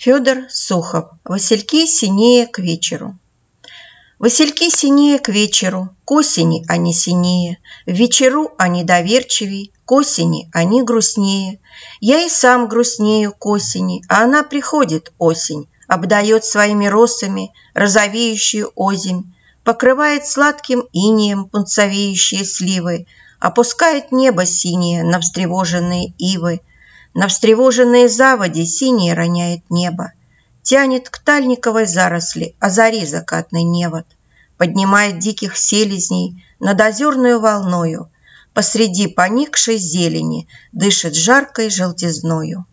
Федор Сухов. Васильки синее к вечеру. Васильки синее к вечеру, к осени они синее, В вечеру они доверчивей, к осени они грустнее. Я и сам грустнею к осени, а она приходит, осень, Обдает своими росами розовеющую озимь, Покрывает сладким инеем пунцовеющие сливы, Опускает небо синее на встревоженные ивы, на встревоженные заводи синее роняет небо, Тянет к тальниковой заросли, а зари закатный невод, Поднимает диких селезней над озерную волною, Посреди поникшей зелени дышит жаркой желтизною.